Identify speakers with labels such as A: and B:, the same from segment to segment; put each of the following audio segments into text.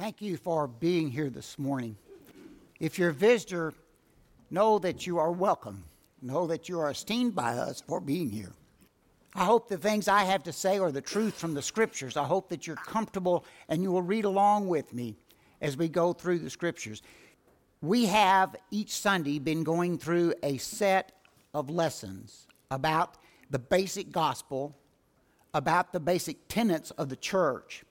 A: Thank you for being here this morning. If you're a visitor, know that you are welcome. Know that you are esteemed by us for being here. I hope the things I have to say are the truth from the scriptures. I hope that you're comfortable and you will read along with me as we go through the scriptures. We have each Sunday been going through a set of lessons about the basic gospel, about the basic tenets of the church.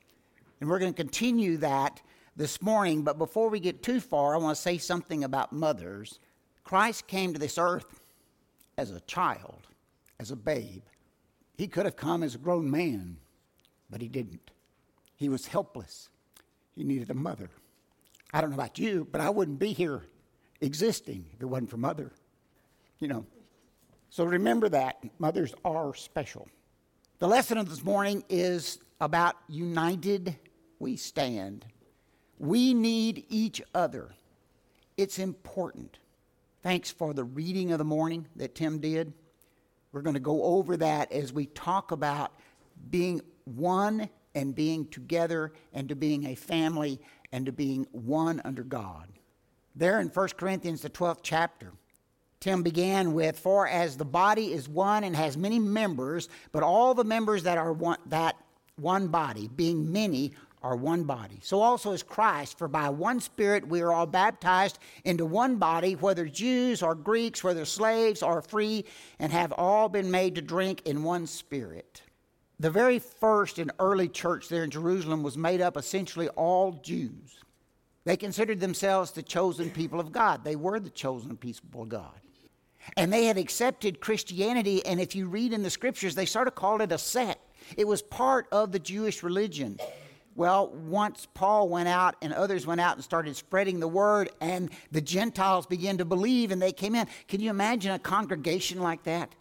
A: And we're going to continue that this morning. But before we get too far, I want to say something about mothers. Christ came to this earth as a child, as a babe. He could have come as a grown man, but he didn't. He was helpless. He needed a mother. I don't know about you, but I wouldn't be here existing if it wasn't for mother. You know. So remember that. Mothers are special. The lesson of this morning is about united we stand. We need each other. It's important. Thanks for the reading of the morning that Tim did. We're going to go over that as we talk about being one and being together and to being a family and to being one under God. There in 1 Corinthians, the 12th chapter, Tim began with, For as the body is one and has many members, but all the members that are one, that one body, being many, are one body. So also is Christ, for by one Spirit we are all baptized into one body, whether Jews or Greeks, whether slaves or free, and have all been made to drink in one Spirit. The very first and early church there in Jerusalem was made up essentially all Jews. They considered themselves the chosen people of God. They were the chosen people of God. And they had accepted Christianity, and if you read in the scriptures, they sort of called it a sect. It was part of the Jewish religion. Well, once Paul went out and others went out and started spreading the word, and the Gentiles began to believe and they came in. Can you imagine a congregation like that?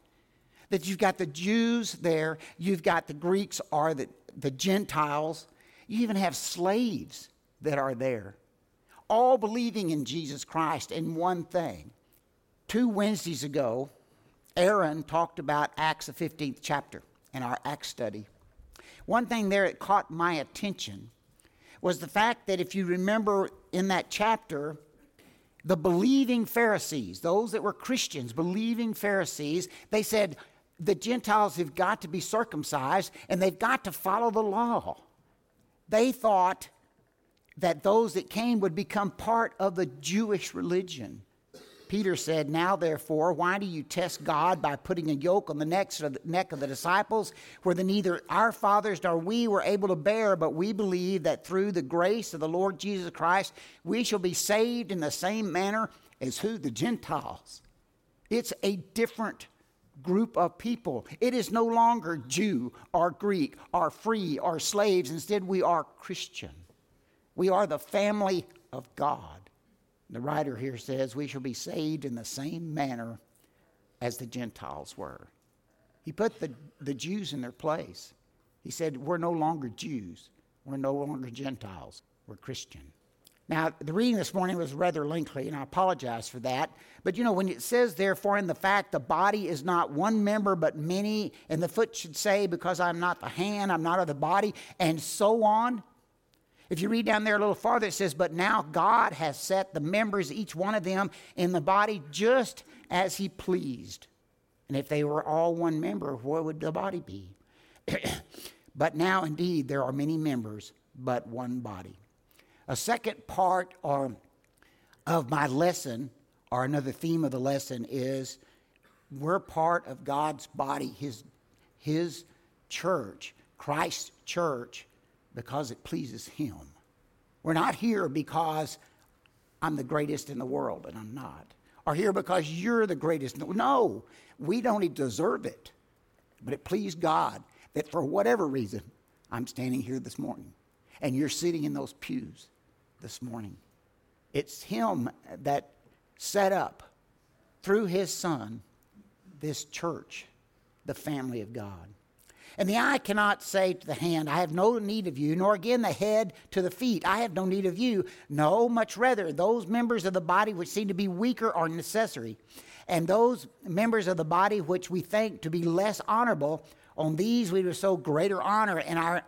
A: That you've got the Jews there, you've got the Greeks or the, the Gentiles, you even have slaves that are there, all believing in Jesus Christ in one thing. Two Wednesdays ago, Aaron talked about Acts, the 15th chapter, in our Acts study. One thing there that caught my attention was the fact that if you remember in that chapter, the believing Pharisees, those that were Christians, believing Pharisees, they said the Gentiles have got to be circumcised and they've got to follow the law. They thought that those that came would become part of the Jewish religion. Peter said, Now therefore, why do you test God by putting a yoke on the neck of the, disciples, where the neither our fathers nor we were able to bear, but we believe that through the grace of the Lord Jesus Christ, we shall be saved in the same manner as who? The Gentiles. It's a different group of people. It is no longer Jew or Greek or free or slaves. Instead, we are Christian. We are the family of God. The writer here says, We shall be saved in the same manner as the Gentiles were. He put the, the Jews in their place. He said, We're no longer Jews. We're no longer Gentiles. We're Christian. Now, the reading this morning was rather lengthy, and I apologize for that. But you know, when it says, therefore, in the fact the body is not one member but many, and the foot should say, because I'm not the hand, I'm not of the body, and so on, if you read down there a little farther, it says, But now God has set the members, each one of them, in the body just as He pleased. And if they were all one member, what would the body be? but now, indeed, there are many members, but one body. A second part or, of my lesson, or another theme of the lesson, is we're part of God's body, His, his church, Christ's church because it pleases Him. We're not here because I'm the greatest in the world, and I'm not. Or here because you're the greatest. No, we don't deserve it. But it pleased God that for whatever reason, I'm standing here this morning and you're sitting in those pews this morning. It's Him that set up through His Son this church, the family of God. And the eye cannot say to the hand, I have no need of you, nor again the head to the feet, I have no need of you. No, much rather, those members of the body which seem to be weaker are necessary. And those members of the body which we think to be less honorable, on these we bestow greater honor, and our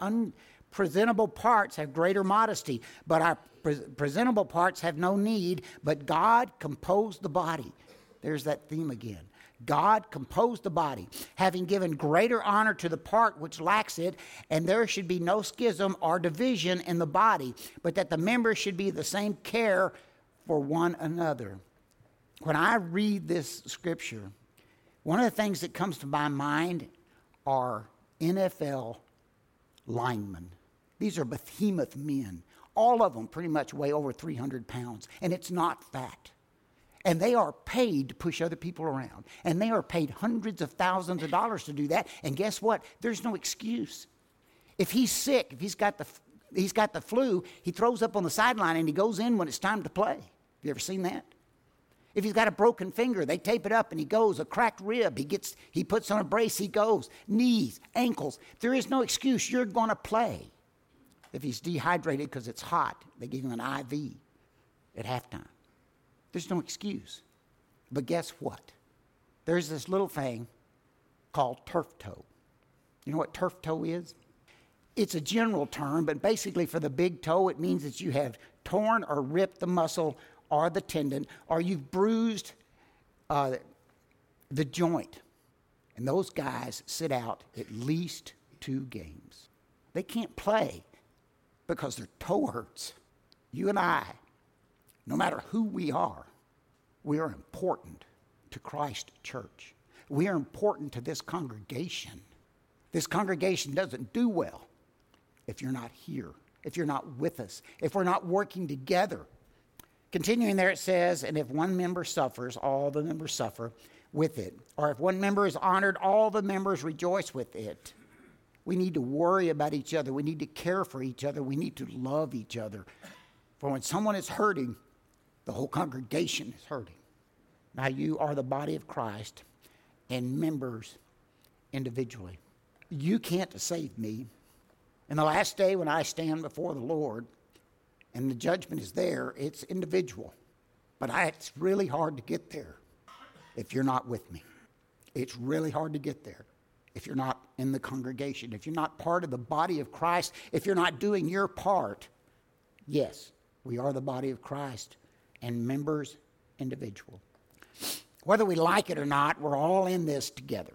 A: presentable parts have greater modesty, but our pre- presentable parts have no need. But God composed the body. There's that theme again. God composed the body, having given greater honor to the part which lacks it, and there should be no schism or division in the body, but that the members should be the same care for one another. When I read this scripture, one of the things that comes to my mind are NFL linemen. These are behemoth men. All of them pretty much weigh over 300 pounds, and it's not fat. And they are paid to push other people around. And they are paid hundreds of thousands of dollars to do that. And guess what? There's no excuse. If he's sick, if he's got the, he's got the flu, he throws up on the sideline and he goes in when it's time to play. Have you ever seen that? If he's got a broken finger, they tape it up and he goes. A cracked rib, he gets he puts on a brace, he goes. Knees, ankles. There is no excuse. You're going to play. If he's dehydrated because it's hot, they give him an IV at halftime. There's no excuse. But guess what? There's this little thing called turf toe. You know what turf toe is? It's a general term, but basically for the big toe, it means that you have torn or ripped the muscle or the tendon, or you've bruised uh, the joint. And those guys sit out at least two games. They can't play because their toe hurts. You and I, no matter who we are, we are important to Christ Church. We are important to this congregation. This congregation doesn't do well if you're not here, if you're not with us, if we're not working together. Continuing there, it says, and if one member suffers, all the members suffer with it. Or if one member is honored, all the members rejoice with it. We need to worry about each other. We need to care for each other. We need to love each other. For when someone is hurting, the whole congregation is hurting. Now, you are the body of Christ and members individually. You can't save me. In the last day, when I stand before the Lord, and the judgment is there, it's individual. But I, it's really hard to get there if you're not with me. It's really hard to get there if you're not in the congregation, if you're not part of the body of Christ, if you're not doing your part. Yes, we are the body of Christ and members individual. Whether we like it or not, we're all in this together.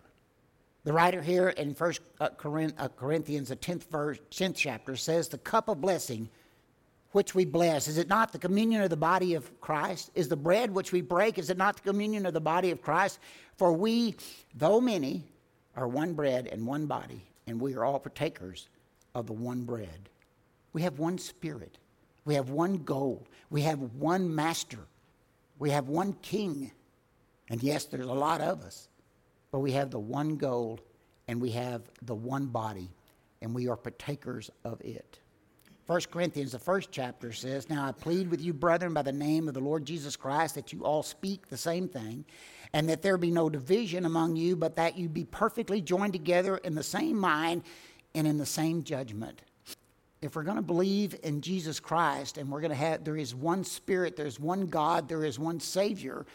A: The writer here in First uh, uh, Corinthians, the 10th verse, 10th chapter, says, The cup of blessing which we bless? Is it not the communion of the body of Christ? Is the bread which we break, is it not the communion of the body of Christ? For we, though many, are one bread and one body, and we are all partakers of the one bread. We have one spirit. We have one goal. We have one master. We have one king. And yes, there's a lot of us, but we have the one goal and we have the one body, and we are partakers of it. 1 Corinthians, the first chapter says, Now I plead with you, brethren, by the name of the Lord Jesus Christ, that you all speak the same thing, and that there be no division among you, but that you be perfectly joined together in the same mind and in the same judgment. If we're going to believe in Jesus Christ and we're going to have, there is one Spirit, there's one God, there is one Savior,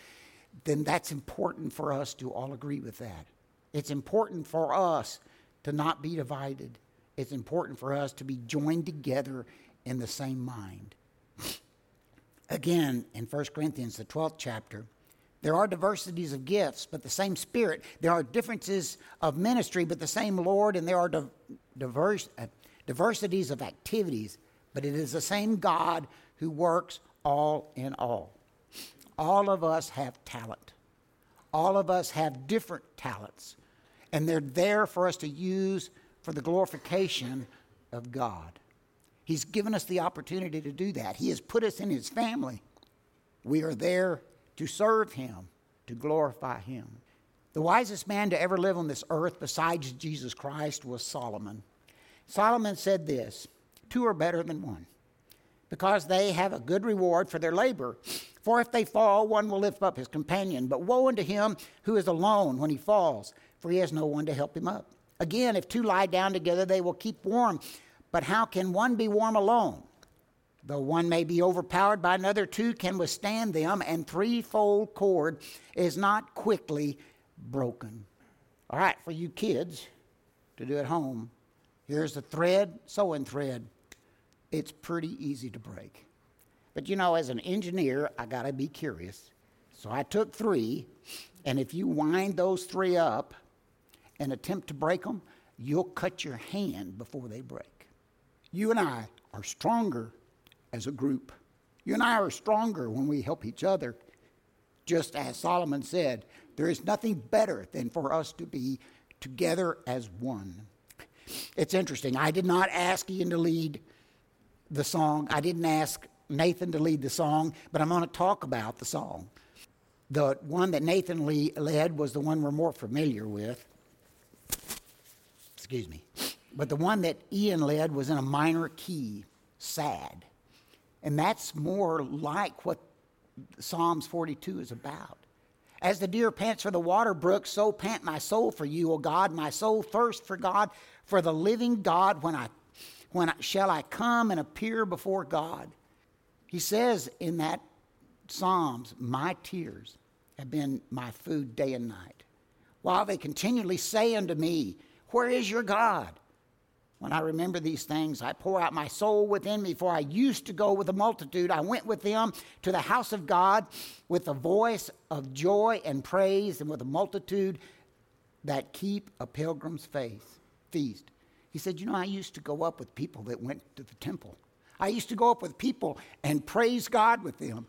A: then that's important for us to all agree with that. It's important for us to not be divided it's important for us to be joined together in the same mind. Again, in 1 Corinthians, the 12th chapter, there are diversities of gifts, but the same Spirit. There are differences of ministry, but the same Lord, and there are diverse, uh, diversities of activities, but it is the same God who works all in all. All of us have talent. All of us have different talents, and they're there for us to use for the glorification of God. He's given us the opportunity to do that. He has put us in His family. We are there to serve Him, to glorify Him. The wisest man to ever live on this earth besides Jesus Christ was Solomon. Solomon said this Two are better than one, because they have a good reward for their labor. For if they fall, one will lift up his companion. But woe unto him who is alone when he falls, for he has no one to help him up. Again, if two lie down together, they will keep warm. But how can one be warm alone? Though one may be overpowered by another, two can withstand them, and threefold cord is not quickly broken. All right, for you kids to do at home, Here's the thread, sewing thread. It's pretty easy to break. But you know, as an engineer, I got to be curious. So I took three, and if you wind those three up and attempt to break them, you'll cut your hand before they break. You and I are stronger as a group. You and I are stronger when we help each other. Just as Solomon said, there is nothing better than for us to be together as one. It's interesting. I did not ask Ian to lead the song. I didn't ask Nathan to lead the song, but I'm going to talk about the song. The one that Nathan led was the one we're more familiar with. Excuse me. But the one that Ian led was in a minor key, sad. And that's more like what Psalms 42 is about. As the deer pants for the water brook, so pant my soul for you, O God. My soul thirsts for God, for the living God. When I, when I, shall I come and appear before God? He says in that Psalms, My tears have been my food day and night, while they continually say unto me, Where is your God? When I remember these things, I pour out my soul within me, for I used to go with the multitude. I went with them to the house of God with a voice of joy and praise, and with a multitude that keep a pilgrim's faith, feast. He said, You know, I used to go up with people that went to the temple. I used to go up with people and praise God with them.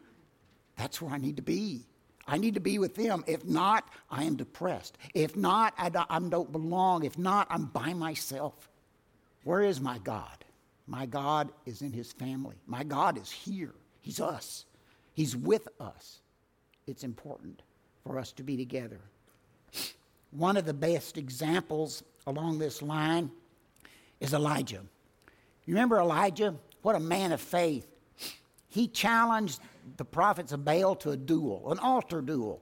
A: That's where I need to be. I need to be with them. If not, I am depressed. If not, I don't belong. If not, I'm by myself. Where is my God? My God is in his family. My God is here. He's us. He's with us. It's important for us to be together. One of the best examples along this line is Elijah. You remember Elijah? What a man of faith. He challenged the prophets of Baal to a duel, an altar duel.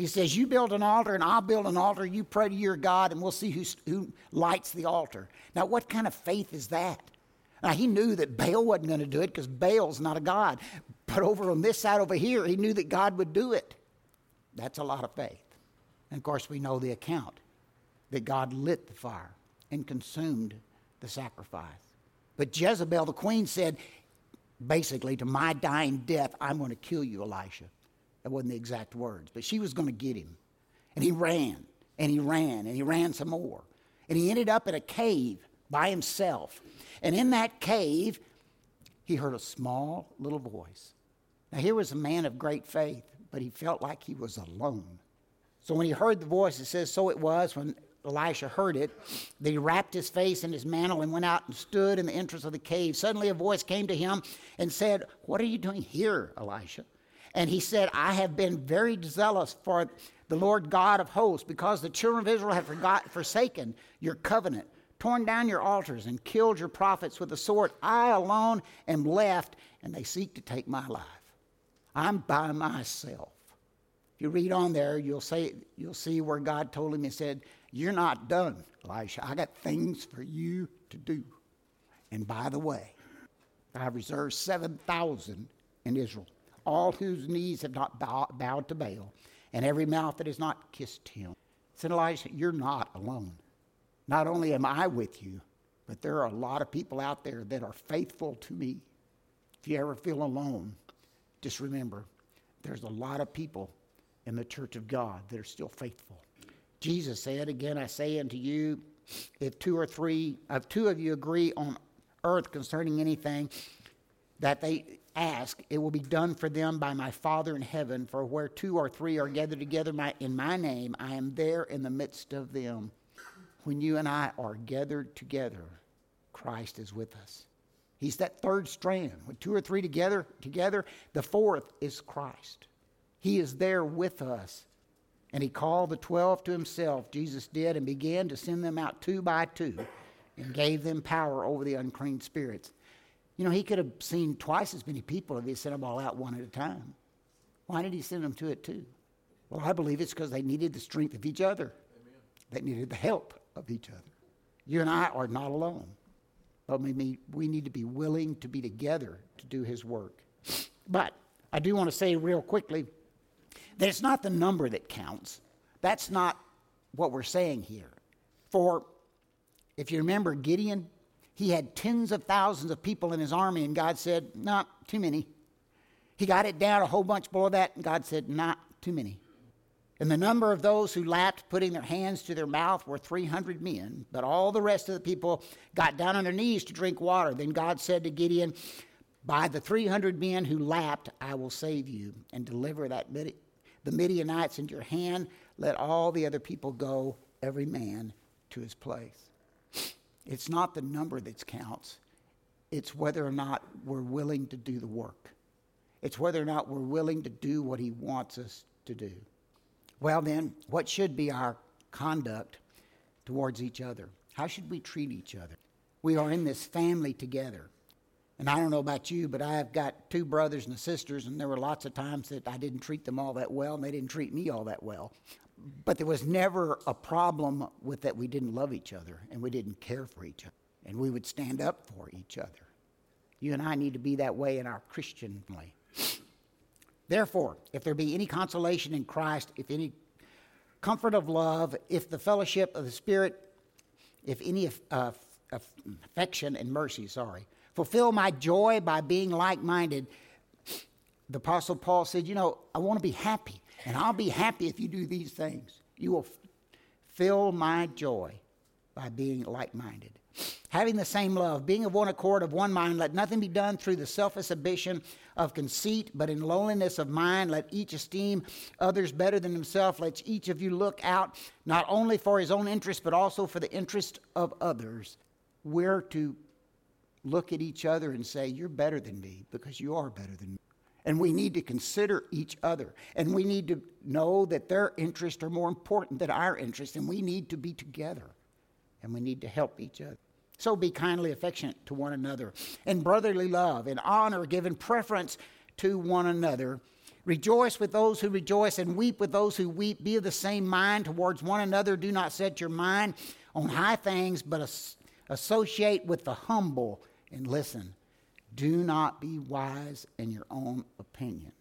A: He says, You build an altar and I'll build an altar. You pray to your God and we'll see who, who lights the altar. Now, what kind of faith is that? Now, he knew that Baal wasn't going to do it because Baal's not a God. But over on this side over here, he knew that God would do it. That's a lot of faith. And of course, we know the account that God lit the fire and consumed the sacrifice. But Jezebel, the queen, said, basically, to my dying death, I'm going to kill you, Elisha. That wasn't the exact words, but she was going to get him. And he ran, and he ran, and he ran some more. And he ended up in a cave by himself. And in that cave, he heard a small little voice. Now, here was a man of great faith, but he felt like he was alone. So when he heard the voice, it says, So it was when Elisha heard it that he wrapped his face in his mantle and went out and stood in the entrance of the cave. Suddenly a voice came to him and said, What are you doing here, Elisha? And he said, I have been very zealous for the Lord God of hosts, because the children of Israel have forgot, forsaken your covenant, torn down your altars, and killed your prophets with the sword. I alone am left, and they seek to take my life. I'm by myself. If you read on there, you'll, say, you'll see where God told him, He said, You're not done, Elisha. I got things for you to do. And by the way, I've reserved 7,000 in Israel all whose knees have not bow, bowed to Baal, and every mouth that has not kissed him. Said Elijah, You're not alone. Not only am I with you, but there are a lot of people out there that are faithful to me. If you ever feel alone, just remember there's a lot of people in the church of God that are still faithful. Jesus said, Again, I say unto you, if two or three, if two of you agree on earth concerning anything that they ask, it will be done for them by my Father in heaven. For where two or three are gathered together in my name, I am there in the midst of them. When you and I are gathered together, Christ is with us. He's that third strand. When two or three together, together, the fourth is Christ. He is there with us. And he called the twelve to himself, Jesus did, and began to send them out two by two and gave them power over the unclean spirits. You know, he could have seen twice as many people if he sent them all out one at a time. Why did he send them two at two? Well, I believe it's because they needed the strength of each other. Amen. They needed the help of each other. You and I are not alone, but we need to be willing to be together to do his work. But I do want to say real quickly that it's not the number that counts. That's not what we're saying here. For If you remember Gideon, he had tens of thousands of people in his army, and God said, Not too many. He got it down a whole bunch below that, and God said, Not too many. And the number of those who lapped, putting their hands to their mouth, were 300 men. But all the rest of the people got down on their knees to drink water. Then God said to Gideon, By the 300 men who lapped, I will save you and deliver that Midi- the Midianites into your hand. Let all the other people go, every man to his place. It's not the number that counts, it's whether or not we're willing to do the work. It's whether or not we're willing to do what he wants us to do. Well, then, what should be our conduct towards each other? How should we treat each other? We are in this family together. And I don't know about you, but I've got two brothers and sisters, and there were lots of times that I didn't treat them all that well, and they didn't treat me all that well. But there was never a problem with that we didn't love each other and we didn't care for each other, and we would stand up for each other. You and I need to be that way in our Christian life. Therefore, if there be any consolation in Christ, if any comfort of love, if the fellowship of the Spirit, if any uh, affection and mercy, sorry, fulfill my joy by being like minded. The Apostle Paul said, You know, I want to be happy, and I'll be happy if you do these things. You will fill my joy by being like minded having the same love, being of one accord, of one mind, let nothing be done through the selfish ambition of conceit, but in lowliness of mind, let each esteem others better than himself. Let each of you look out not only for his own interest, but also for the interest of others. We're to look at each other and say, You're better than me because you are better than me. And we need to consider each other. And we need to know that their interests are more important than our interests. And we need to be together. And we need to help each other. So be kindly affectionate to one another, in brotherly love, in honor, giving preference to one another. Rejoice with those who rejoice and weep with those who weep. Be of the same mind towards one another. Do not set your mind on high things, but associate with the humble. And listen, do not be wise in your own opinion.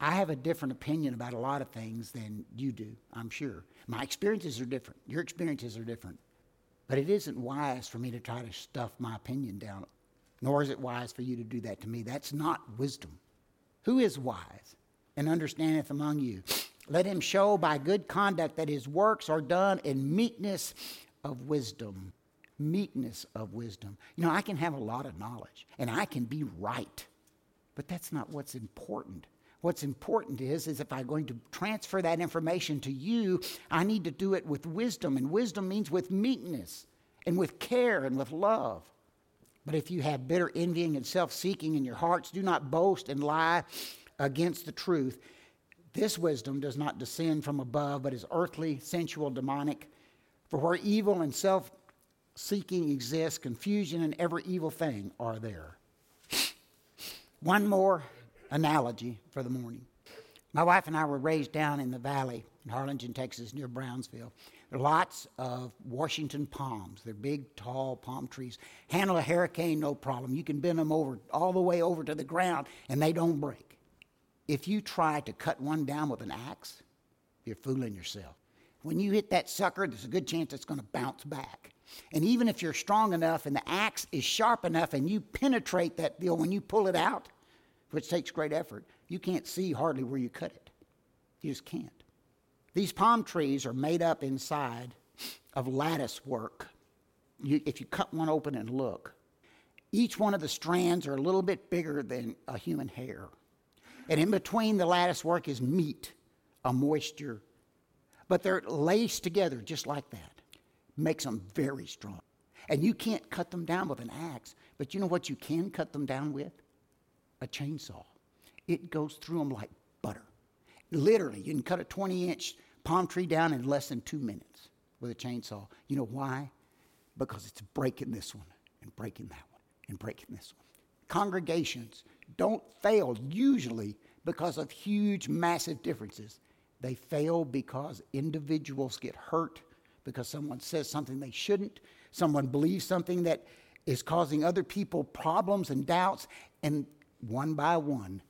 A: I have a different opinion about a lot of things than you do, I'm sure. My experiences are different. Your experiences are different. But it isn't wise for me to try to stuff my opinion down, nor is it wise for you to do that to me. That's not wisdom. Who is wise and understandeth among you? Let him show by good conduct that his works are done in meekness of wisdom. Meekness of wisdom. You know, I can have a lot of knowledge and I can be right, but that's not what's important. What's important is, is if I'm going to transfer that information to you, I need to do it with wisdom. And wisdom means with meekness and with care and with love. But if you have bitter envying and self seeking in your hearts, do not boast and lie against the truth. This wisdom does not descend from above, but is earthly, sensual, demonic. For where evil and self seeking exists, confusion and every evil thing are there. One more analogy for the morning. My wife and I were raised down in the valley in Harlingen, Texas, near Brownsville. There are lots of Washington palms. They're big, tall palm trees. Handle a hurricane, no problem. You can bend them over all the way over to the ground, and they don't break. If you try to cut one down with an axe, you're fooling yourself. When you hit that sucker, there's a good chance it's going to bounce back. And even if you're strong enough and the axe is sharp enough and you penetrate that deal, when you pull it out, which takes great effort, you can't see hardly where you cut it. You just can't. These palm trees are made up inside of lattice work. You, if you cut one open and look, each one of the strands are a little bit bigger than a human hair. And in between the lattice work is meat, a moisture. But they're laced together just like that. Makes them very strong. And you can't cut them down with an axe, but you know what you can cut them down with? a chainsaw. It goes through them like butter. Literally, you can cut a 20 inch palm tree down in less than two minutes with a chainsaw. You know why? Because it's breaking this one and breaking that one and breaking this one. Congregations don't fail usually because of huge, massive differences. They fail because individuals get hurt, because someone says something they shouldn't, someone believes something that is causing other people problems and doubts, and one by one,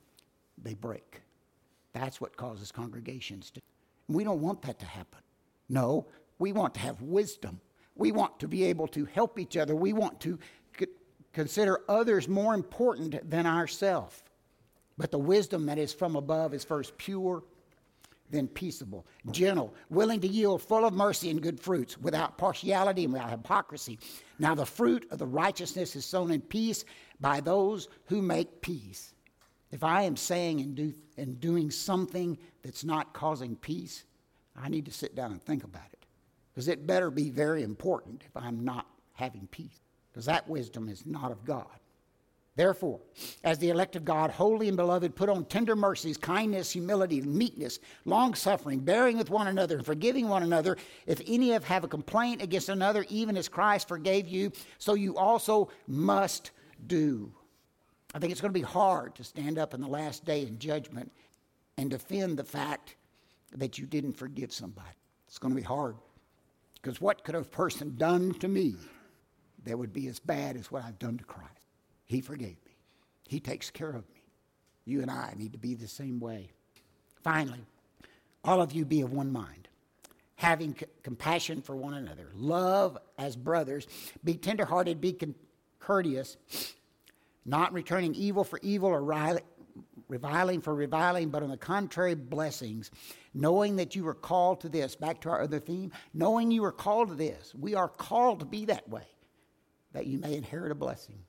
A: they break. That's what causes congregations to. We don't want that to happen. No, we want to have wisdom. We want to be able to help each other. We want to consider others more important than ourselves. But the wisdom that is from above is first pure, then peaceable, gentle, willing to yield, full of mercy and good fruits, without partiality and without hypocrisy. Now the fruit of the righteousness is sown in peace by those who make peace. If I am saying and, do, and doing something that's not causing peace, I need to sit down and think about it. Because it better be very important if I'm not having peace. Because that wisdom is not of God. Therefore, as the elect of God, holy and beloved, put on tender mercies, kindness, humility, meekness, long suffering, bearing with one another, and forgiving one another. If any of have a complaint against another, even as Christ forgave you, so you also must do. I think it's going to be hard to stand up in the last day in judgment and defend the fact that you didn't forgive somebody. It's going to be hard. Because what could a person done to me that would be as bad as what I've done to Christ? He forgave me. He takes care of me. You and I need to be the same way. Finally, all of you be of one mind, having c- compassion for one another, love as brothers, be tenderhearted, be con- courteous, not returning evil for evil or reviling for reviling, but on the contrary, blessings, knowing that you were called to this. Back to our other theme, knowing you were called to this. We are called to be that way, that you may inherit a blessing.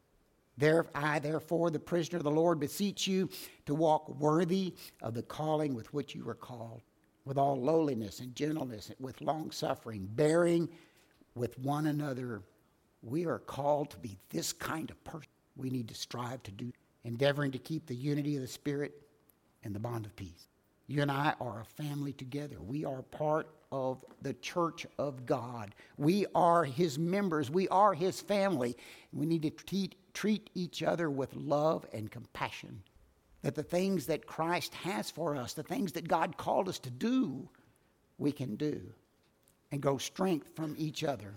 A: There, I, therefore, the prisoner of the Lord, beseech you to walk worthy of the calling with which you were called, with all lowliness and gentleness, with long suffering, bearing with one another. We are called to be this kind of person. We need to strive to do, endeavoring to keep the unity of the Spirit and the bond of peace. You and I are a family together. We are part of the church of God. We are his members. We are his family. We need to treat, treat each other with love and compassion. That the things that Christ has for us, the things that God called us to do, we can do. And grow strength from each other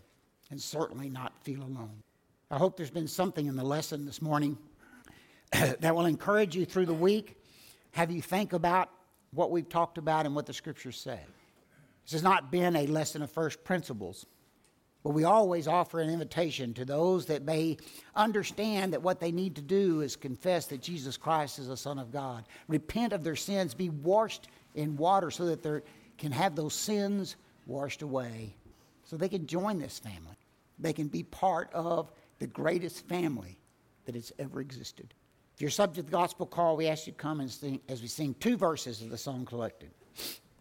A: and certainly not feel alone. I hope there's been something in the lesson this morning that will encourage you through the week, have you think about what we've talked about and what the scriptures say. This has not been a lesson of first principles, but we always offer an invitation to those that may understand that what they need to do is confess that Jesus Christ is the Son of God, repent of their sins, be washed in water so that they can have those sins washed away, so they can join this family. They can be part of the greatest family that has ever existed. If you're subject to the gospel call, we ask you to come and sing as we sing two verses of the song collected.